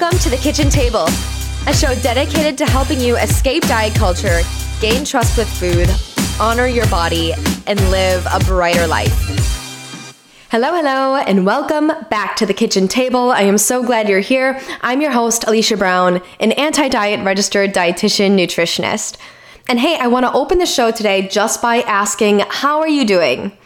Welcome to the Kitchen Table, a show dedicated to helping you escape diet culture, gain trust with food, honor your body, and live a brighter life. Hello, hello, and welcome back to the kitchen table. I am so glad you're here. I'm your host, Alicia Brown, an anti diet registered dietitian nutritionist. And hey, I want to open the show today just by asking, How are you doing?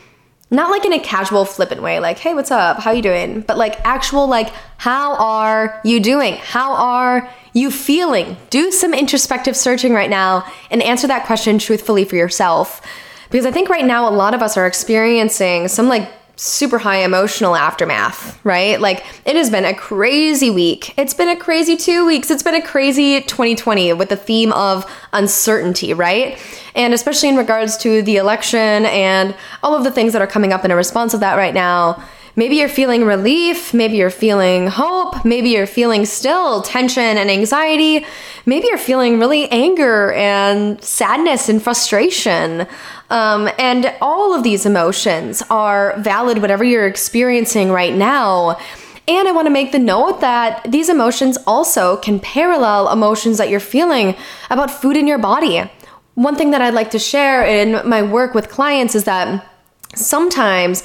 Not like in a casual, flippant way, like, hey, what's up? How you doing? But like actual, like, how are you doing? How are you feeling? Do some introspective searching right now and answer that question truthfully for yourself. Because I think right now a lot of us are experiencing some like super high emotional aftermath, right? Like it has been a crazy week. It's been a crazy two weeks. It's been a crazy 2020 with the theme of uncertainty, right? And especially in regards to the election and all of the things that are coming up in a response of that right now. Maybe you're feeling relief, maybe you're feeling hope, maybe you're feeling still tension and anxiety, maybe you're feeling really anger and sadness and frustration. Um, and all of these emotions are valid, whatever you're experiencing right now. And I want to make the note that these emotions also can parallel emotions that you're feeling about food in your body. One thing that I'd like to share in my work with clients is that sometimes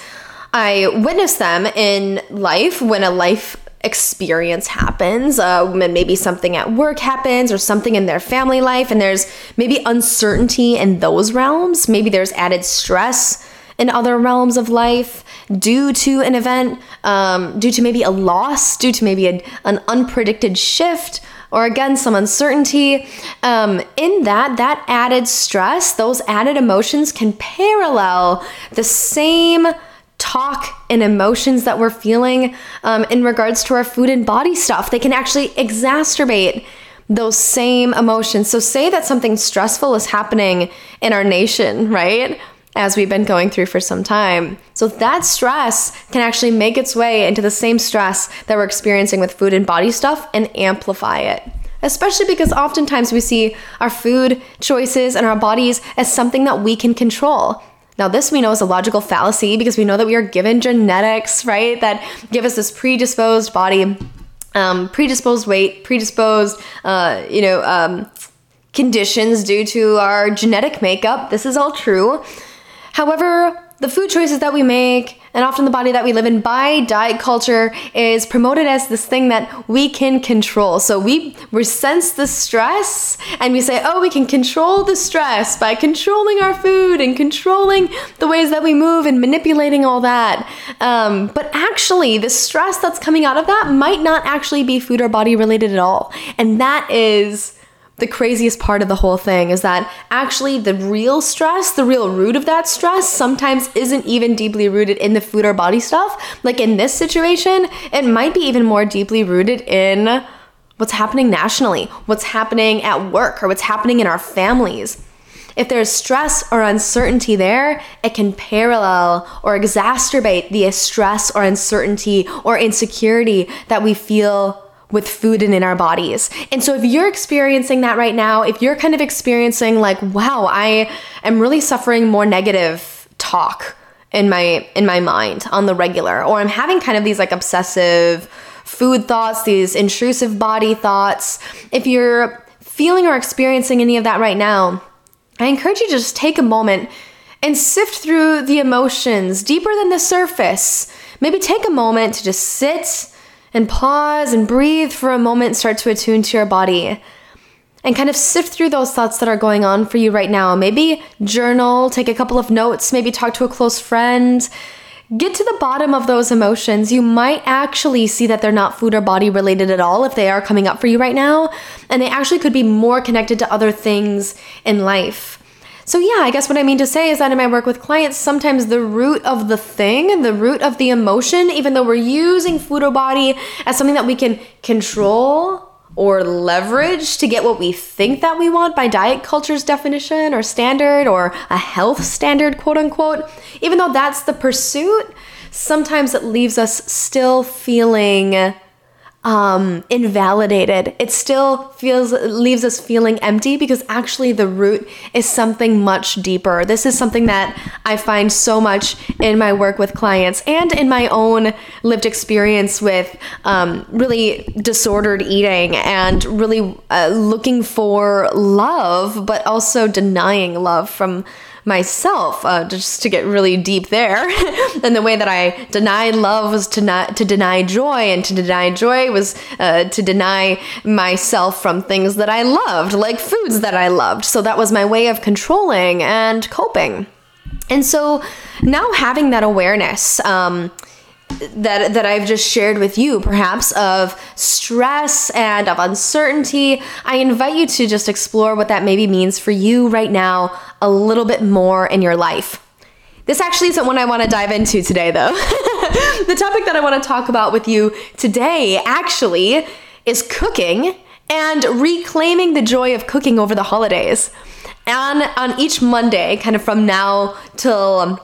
I witness them in life when a life experience happens. Uh, maybe something at work happens or something in their family life, and there's maybe uncertainty in those realms. Maybe there's added stress in other realms of life due to an event, um, due to maybe a loss, due to maybe a, an unpredicted shift. Or again, some uncertainty. Um, in that, that added stress, those added emotions can parallel the same talk and emotions that we're feeling um, in regards to our food and body stuff. They can actually exacerbate those same emotions. So, say that something stressful is happening in our nation, right? As we've been going through for some time. So, that stress can actually make its way into the same stress that we're experiencing with food and body stuff and amplify it especially because oftentimes we see our food choices and our bodies as something that we can control. Now, this we know is a logical fallacy because we know that we are given genetics, right, that give us this predisposed body, um, predisposed weight, predisposed, uh, you know, um, conditions due to our genetic makeup. This is all true. However, the food choices that we make and often the body that we live in by diet culture is promoted as this thing that we can control. So we, we sense the stress and we say, oh, we can control the stress by controlling our food and controlling the ways that we move and manipulating all that. Um, but actually, the stress that's coming out of that might not actually be food or body related at all. And that is the craziest part of the whole thing is that actually the real stress, the real root of that stress, sometimes isn't even deeply rooted in the food or body stuff. Like in this situation, it might be even more deeply rooted in what's happening nationally, what's happening at work, or what's happening in our families. If there's stress or uncertainty there, it can parallel or exacerbate the stress or uncertainty or insecurity that we feel with food and in our bodies. And so if you're experiencing that right now, if you're kind of experiencing like, wow, I am really suffering more negative talk in my in my mind on the regular or I'm having kind of these like obsessive food thoughts, these intrusive body thoughts. If you're feeling or experiencing any of that right now, I encourage you to just take a moment and sift through the emotions deeper than the surface. Maybe take a moment to just sit and pause and breathe for a moment, start to attune to your body and kind of sift through those thoughts that are going on for you right now. Maybe journal, take a couple of notes, maybe talk to a close friend. Get to the bottom of those emotions. You might actually see that they're not food or body related at all if they are coming up for you right now, and they actually could be more connected to other things in life. So, yeah, I guess what I mean to say is that in my work with clients, sometimes the root of the thing, the root of the emotion, even though we're using food or body as something that we can control or leverage to get what we think that we want by diet culture's definition or standard or a health standard, quote unquote, even though that's the pursuit, sometimes it leaves us still feeling um, invalidated. It still feels leaves us feeling empty because actually the root is something much deeper. This is something that I find so much in my work with clients and in my own lived experience with um, really disordered eating and really uh, looking for love, but also denying love from myself, uh, just to get really deep there. and the way that I denied love was to not to deny joy, and to deny joy was uh, to deny myself from things that I loved, like foods that I loved. So that was my way of controlling and coping. And so now having that awareness. Um, that that I've just shared with you perhaps of stress and of uncertainty I invite you to just explore what that maybe means for you right now a little bit more in your life. This actually isn't one I want to dive into today though. The topic that I want to talk about with you today actually is cooking and reclaiming the joy of cooking over the holidays. And on each Monday kind of from now till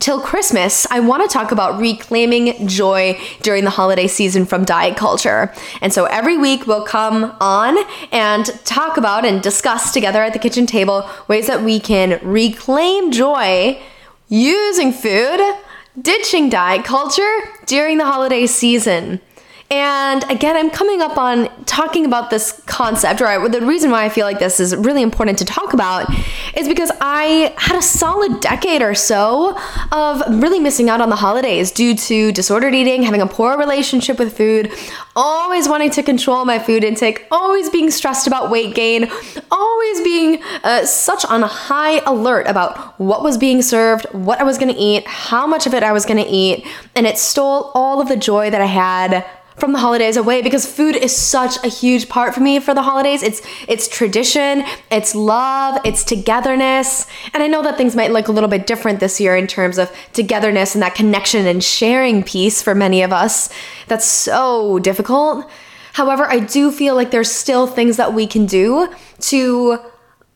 till Christmas, I want to talk about reclaiming joy during the holiday season from diet culture. And so every week we'll come on and talk about and discuss together at the kitchen table ways that we can reclaim joy using food, ditching diet culture during the holiday season. And again, I'm coming up on talking about this concept, or the reason why I feel like this is really important to talk about is because I had a solid decade or so of really missing out on the holidays due to disordered eating, having a poor relationship with food, always wanting to control my food intake, always being stressed about weight gain, always being uh, such on high alert about what was being served, what I was gonna eat, how much of it I was gonna eat, and it stole all of the joy that I had from the holidays away because food is such a huge part for me for the holidays. It's it's tradition, it's love, it's togetherness. And I know that things might look a little bit different this year in terms of togetherness and that connection and sharing piece for many of us. That's so difficult. However, I do feel like there's still things that we can do to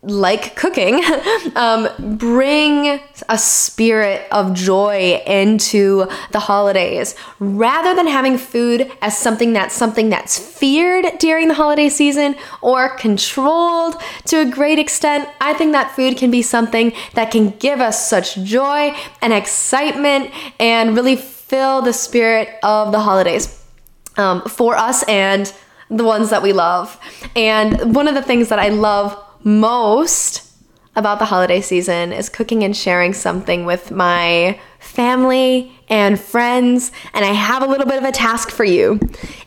like cooking, um, bring a spirit of joy into the holidays rather than having food as something that's something that's feared during the holiday season or controlled to a great extent. I think that food can be something that can give us such joy and excitement and really fill the spirit of the holidays um, for us and the ones that we love. And one of the things that I love most about the holiday season is cooking and sharing something with my family and friends, and I have a little bit of a task for you.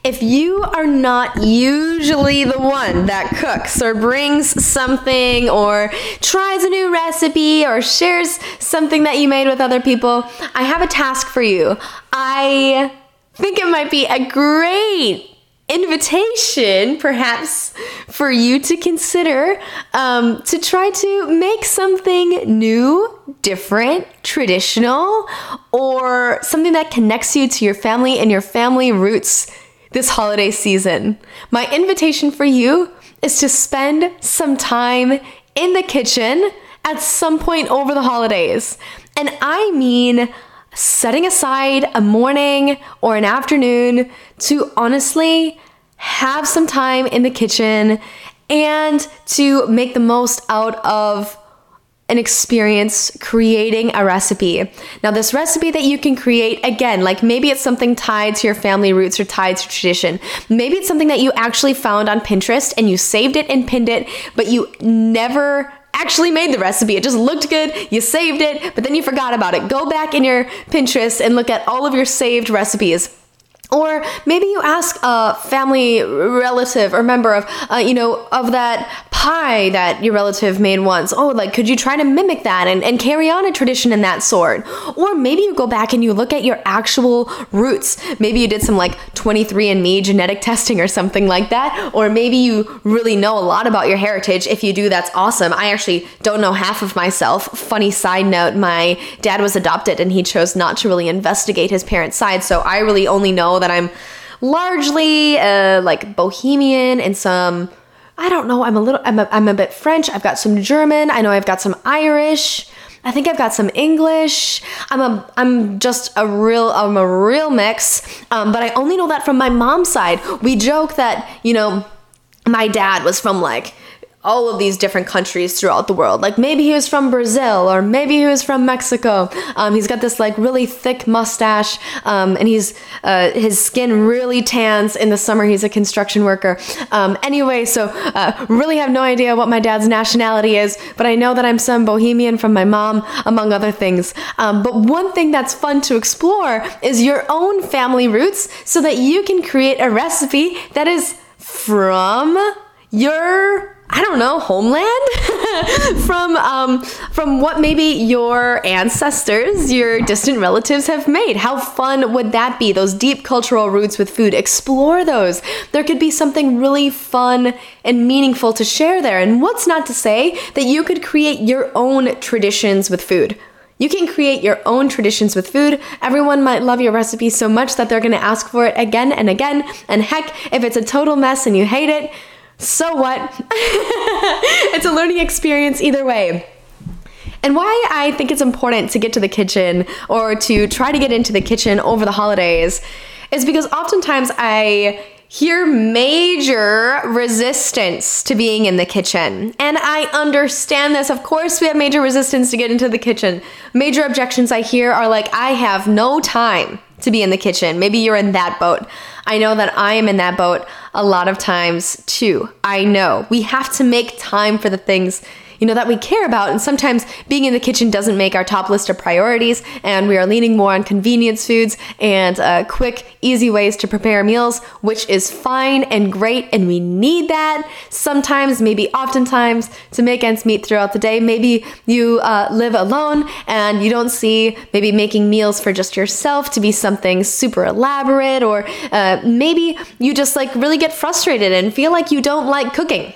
If you are not usually the one that cooks or brings something or tries a new recipe or shares something that you made with other people, I have a task for you. I think it might be a great invitation, perhaps, for you to consider um, to try to make something new, different, traditional, or something that connects you to your family and your family roots this holiday season. My invitation for you is to spend some time in the kitchen at some point over the holidays. And I mean, setting aside a morning or an afternoon to honestly have some time in the kitchen and to make the most out of an experience creating a recipe. Now, this recipe that you can create, again, like maybe it's something tied to your family roots or tied to tradition. Maybe it's something that you actually found on Pinterest and you saved it and pinned it, but you never actually made the recipe. It just looked good, you saved it, but then you forgot about it. Go back in your Pinterest and look at all of your saved recipes. Or maybe you ask a family relative or member of, uh, you know, of that pie that your relative made once. Oh, like, could you try to mimic that and, and carry on a tradition in that sort? Or maybe you go back and you look at your actual roots. Maybe you did some like 23andMe genetic testing or something like that. Or maybe you really know a lot about your heritage. If you do, that's awesome. I actually don't know half of myself. Funny side note, my dad was adopted and he chose not to really investigate his parents' side. So I really only know that I'm largely uh, like bohemian and some I don't know. I'm a little. I'm a, I'm a bit French. I've got some German. I know I've got some Irish. I think I've got some English. I'm a I'm just a real I'm a real mix. Um, but I only know that from my mom's side. We joke that you know my dad was from like all of these different countries throughout the world. Like maybe he was from Brazil or maybe he was from Mexico. Um, he's got this like really thick mustache, um, and he's uh, his skin really tans in the summer. He's a construction worker. Um, anyway, so uh, really have no idea what my dad's nationality is, but I know that I'm some Bohemian from my mom, among other things. Um, but one thing that's fun to explore is your own family roots, so that you can create a recipe that is from your I don't know, homeland from um, from what maybe your ancestors, your distant relatives have made. How fun would that be? Those deep cultural roots with food. Explore those. There could be something really fun and meaningful to share there. And what's not to say that you could create your own traditions with food? You can create your own traditions with food. Everyone might love your recipe so much that they're going to ask for it again and again. And heck, if it's a total mess and you hate it, so what? it's a learning experience either way. And why I think it's important to get to the kitchen or to try to get into the kitchen over the holidays is because oftentimes I hear major resistance to being in the kitchen. And I understand this. Of course, we have major resistance to get into the kitchen. Major objections I hear are like, I have no time to be in the kitchen. Maybe you're in that boat. I know that I am in that boat a lot of times too. I know we have to make time for the things you know, that we care about. And sometimes being in the kitchen doesn't make our top list of priorities, and we are leaning more on convenience foods and uh, quick, easy ways to prepare meals, which is fine and great, and we need that. Sometimes, maybe oftentimes, to make ends meet throughout the day. Maybe you uh, live alone and you don't see maybe making meals for just yourself to be something super elaborate, or uh, maybe you just like really get frustrated and feel like you don't like cooking.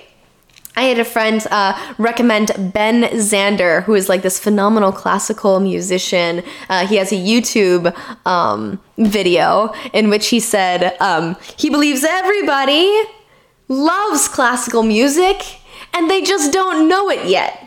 I had a friend uh, recommend Ben Zander, who is like this phenomenal classical musician. Uh, he has a YouTube um, video in which he said um, he believes everybody loves classical music and they just don't know it yet.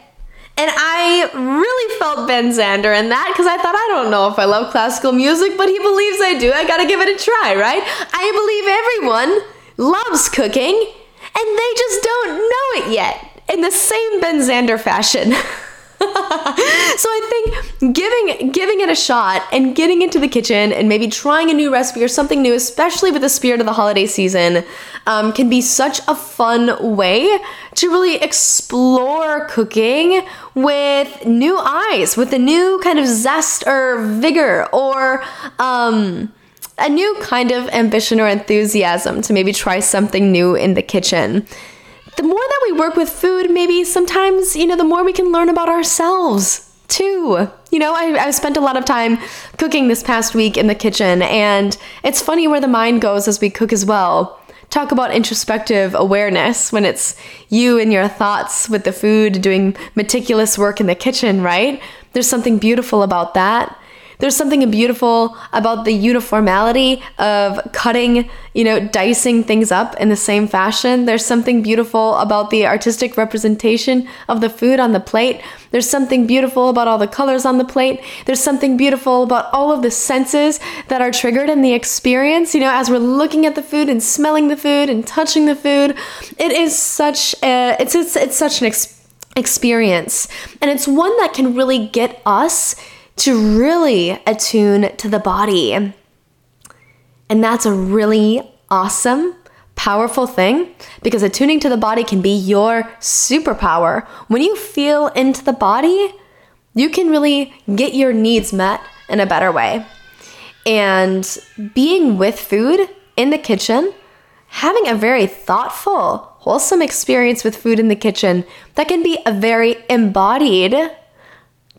And I really felt Ben Zander in that because I thought, I don't know if I love classical music, but he believes I do. I gotta give it a try, right? I believe everyone loves cooking and they just don't know it yet in the same Ben Zander fashion. so I think giving giving it a shot and getting into the kitchen and maybe trying a new recipe or something new, especially with the spirit of the holiday season, um, can be such a fun way to really explore cooking with new eyes, with a new kind of zest or vigor or um, a new kind of ambition or enthusiasm to maybe try something new in the kitchen. The more that we work with food, maybe sometimes, you know, the more we can learn about ourselves too. You know, I, I spent a lot of time cooking this past week in the kitchen, and it's funny where the mind goes as we cook as well. Talk about introspective awareness when it's you and your thoughts with the food doing meticulous work in the kitchen, right? There's something beautiful about that. There's something beautiful about the uniformity of cutting, you know, dicing things up in the same fashion. There's something beautiful about the artistic representation of the food on the plate. There's something beautiful about all the colors on the plate. There's something beautiful about all of the senses that are triggered in the experience. You know, as we're looking at the food and smelling the food and touching the food, it is such a, it's, it's, it's such an experience experience. And it's one that can really get us to really attune to the body. And that's a really awesome, powerful thing because attuning to the body can be your superpower. When you feel into the body, you can really get your needs met in a better way. And being with food in the kitchen, having a very thoughtful, wholesome experience with food in the kitchen, that can be a very embodied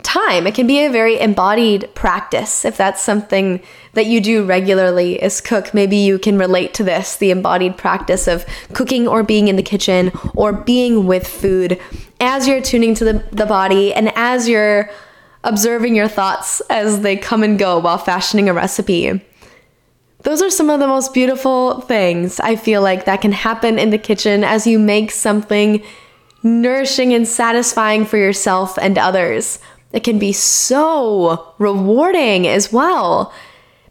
time. It can be a very embodied practice if that's something that you do regularly as cook. Maybe you can relate to this the embodied practice of cooking or being in the kitchen or being with food as you're tuning to the, the body and as you're observing your thoughts as they come and go while fashioning a recipe. Those are some of the most beautiful things I feel like that can happen in the kitchen as you make something nourishing and satisfying for yourself and others It can be so rewarding as well.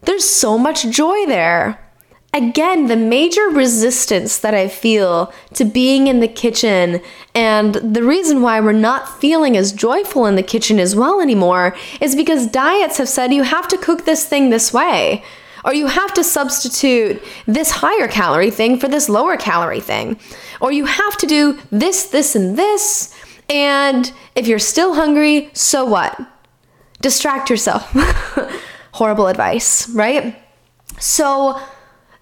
There's so much joy there. Again, the major resistance that I feel to being in the kitchen, and the reason why we're not feeling as joyful in the kitchen as well anymore, is because diets have said you have to cook this thing this way. Or you have to substitute this higher calorie thing for this lower calorie thing. Or you have to do this, this, and this. And if you're still hungry, so what? Distract yourself. Horrible advice, right? So,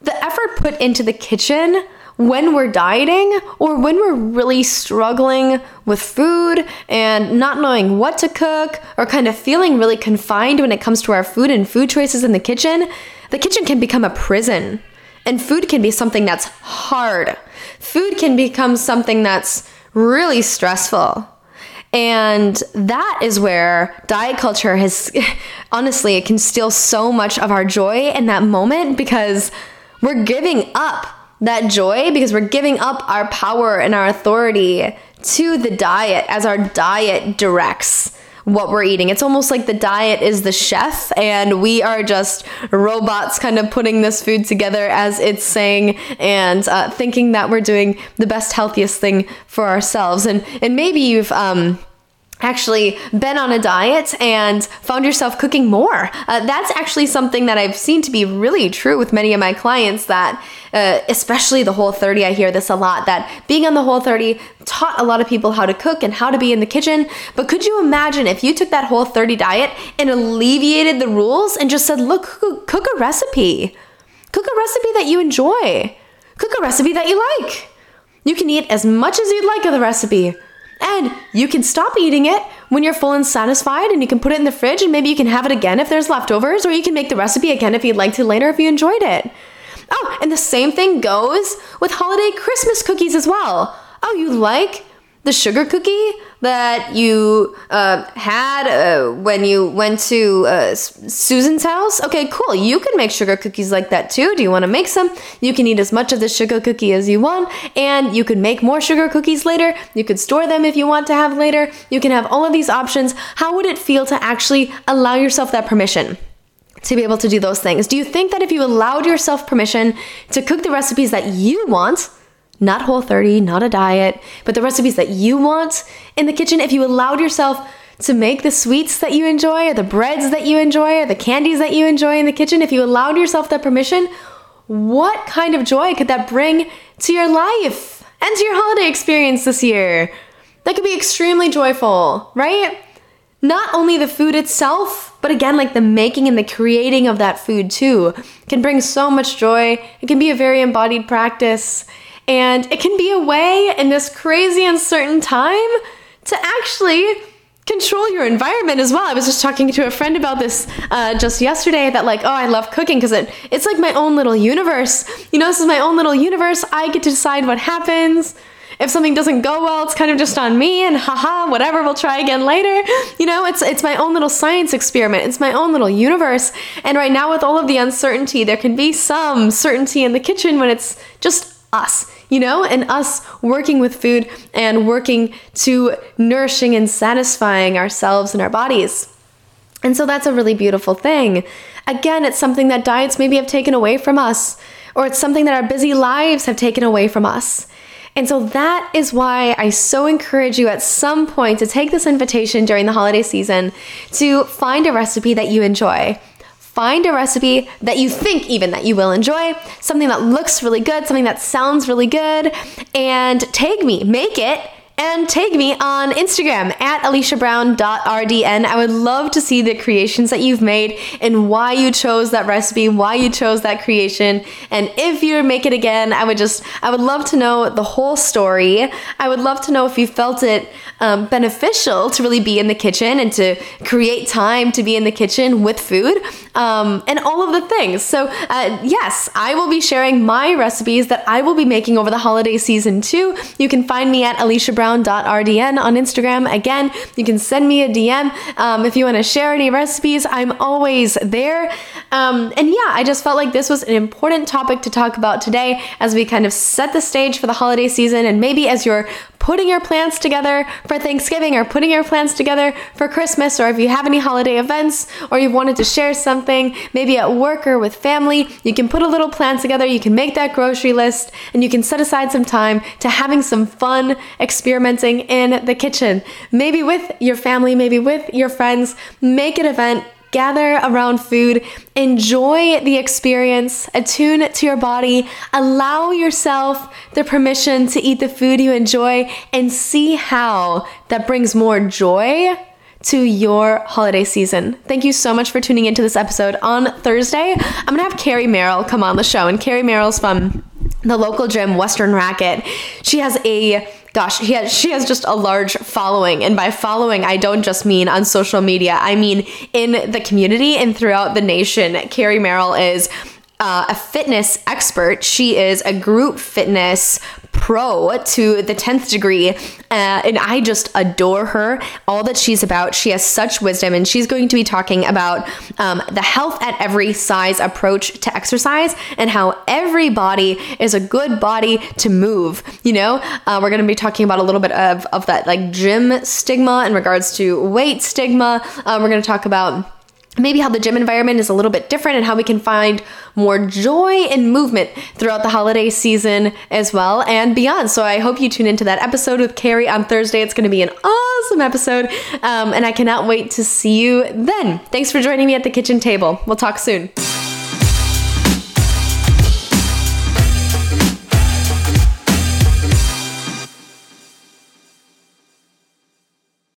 the effort put into the kitchen when we're dieting or when we're really struggling with food and not knowing what to cook or kind of feeling really confined when it comes to our food and food choices in the kitchen, the kitchen can become a prison. And food can be something that's hard. Food can become something that's really stressful. And that is where diet culture has, honestly, it can steal so much of our joy in that moment because we're giving up that joy because we're giving up our power and our authority to the diet as our diet directs what we're eating. It's almost like the diet is the chef and we are just robots kind of putting this food together as it's saying and uh, thinking that we're doing the best, healthiest thing for ourselves. And, and maybe you've, um, actually been on a diet and found yourself cooking more. Uh, that's actually something that I've seen to be really true with many of my clients that uh, especially the whole 30 I hear this a lot that being on the whole 30 taught a lot of people how to cook and how to be in the kitchen. But could you imagine if you took that whole 30 diet and alleviated the rules and just said, "Look, cook a recipe. Cook a recipe that you enjoy. Cook a recipe that you like." You can eat as much as you'd like of the recipe and you can stop eating it when you're full and satisfied, and you can put it in the fridge, and maybe you can have it again if there's leftovers, or you can make the recipe again if you'd like to later if you enjoyed it. Oh, and the same thing goes with holiday Christmas cookies as well. Oh, you like the sugar cookie that you uh, had uh, when you went to uh, Susan's house? Okay, cool. You can make sugar cookies like that too. Do you want to make some? You can eat as much of the sugar cookie as you want, and you can make more sugar cookies later. You could store them if you want to have later. You can have all of these options. How would it feel to actually allow yourself that permission? to be able to do those things. Do you think that if you allowed yourself permission to cook the recipes that you want, not whole 30, not a diet, but the recipes that you want in the kitchen, if you allowed yourself to make the sweets that you enjoy, or the breads that you enjoy, or the candies that you enjoy in the kitchen, if you allowed yourself that permission, what kind of joy could that bring to your life and to your holiday experience this year? That could be extremely joyful, right? Not only the food itself, but again, like the making and the creating of that food too, can bring so much joy. It can be a very embodied practice. And it can be a way in this crazy uncertain time to actually control your environment as well. I was just talking to a friend about this uh, just yesterday that like, oh, I love cooking because it it's like my own little universe. You know, this is my own little universe. I get to decide what happens. If something doesn't go well, it's kind of just on me and haha, whatever, we'll try again later. You know, it's it's my own little science experiment. It's my own little universe. And right now with all of the uncertainty, there can be some certainty in the kitchen when it's just us you know, and us working with food and working to nourishing and satisfying ourselves and our bodies. And so that's a really beautiful thing. Again, it's something that diets maybe have taken away from us, or it's something that our busy lives have taken away from us. And so that is why I so encourage you at some point to take this invitation during the holiday season to find a recipe that you enjoy find a recipe that you think even that you will enjoy, something that looks really good, something that sounds really good, and tag me, make it and tag me on Instagram at aliciabrown.rdn. I would love to see the creations that you've made and why you chose that recipe, why you chose that creation. And if you make it again, I would just, I would love to know the whole story. I would love to know if you felt it um, beneficial to really be in the kitchen and to create time to be in the kitchen with food um, and all of the things. So, uh, yes, I will be sharing my recipes that I will be making over the holiday season too. You can find me at Alicia brown.rdn on Instagram. Again, you can send me a DM um, if you want to share any recipes. I'm always there. Um, and yeah, I just felt like this was an important topic to talk about today as we kind of set the stage for the holiday season and maybe as you're putting your plans together for Thanksgiving or putting your plans together for Christmas, or if you have any holiday events or you've wanted to share something, maybe at work or with family, you can put a little plan together. You can make that grocery list and you can set aside some time to having some fun experimenting in the kitchen. Maybe with your family, maybe with your friends. Make an event gather around food, enjoy the experience, attune to your body, allow yourself the permission to eat the food you enjoy, and see how that brings more joy to your holiday season. Thank you so much for tuning into this episode. On Thursday, I'm gonna have Carrie Merrill come on the show, and Carrie Merrill's from the local gym, Western Racquet. She has a gosh, he has, she has just a large following. And by following, I don't just mean on social media, I mean in the community and throughout the nation. Carrie Merrill is uh, a fitness expert. She is a group fitness pro to the 10th degree. Uh, and I just adore her, all that she's about. She has such wisdom, and she's going to be talking about um, the health at every size approach to exercise and how every body is a good body to move. You know, uh, we're going to be talking about a little bit of, of that like gym stigma in regards to weight stigma. Uh, we're going to talk about maybe how the gym environment is a little bit different and how we can find more joy and movement throughout the holiday season as well and beyond. So I hope you tune into that episode with Carrie on Thursday. It's going to be an awesome episode, um, and I cannot wait to see you then. Thanks for joining me at the kitchen table. We'll talk soon.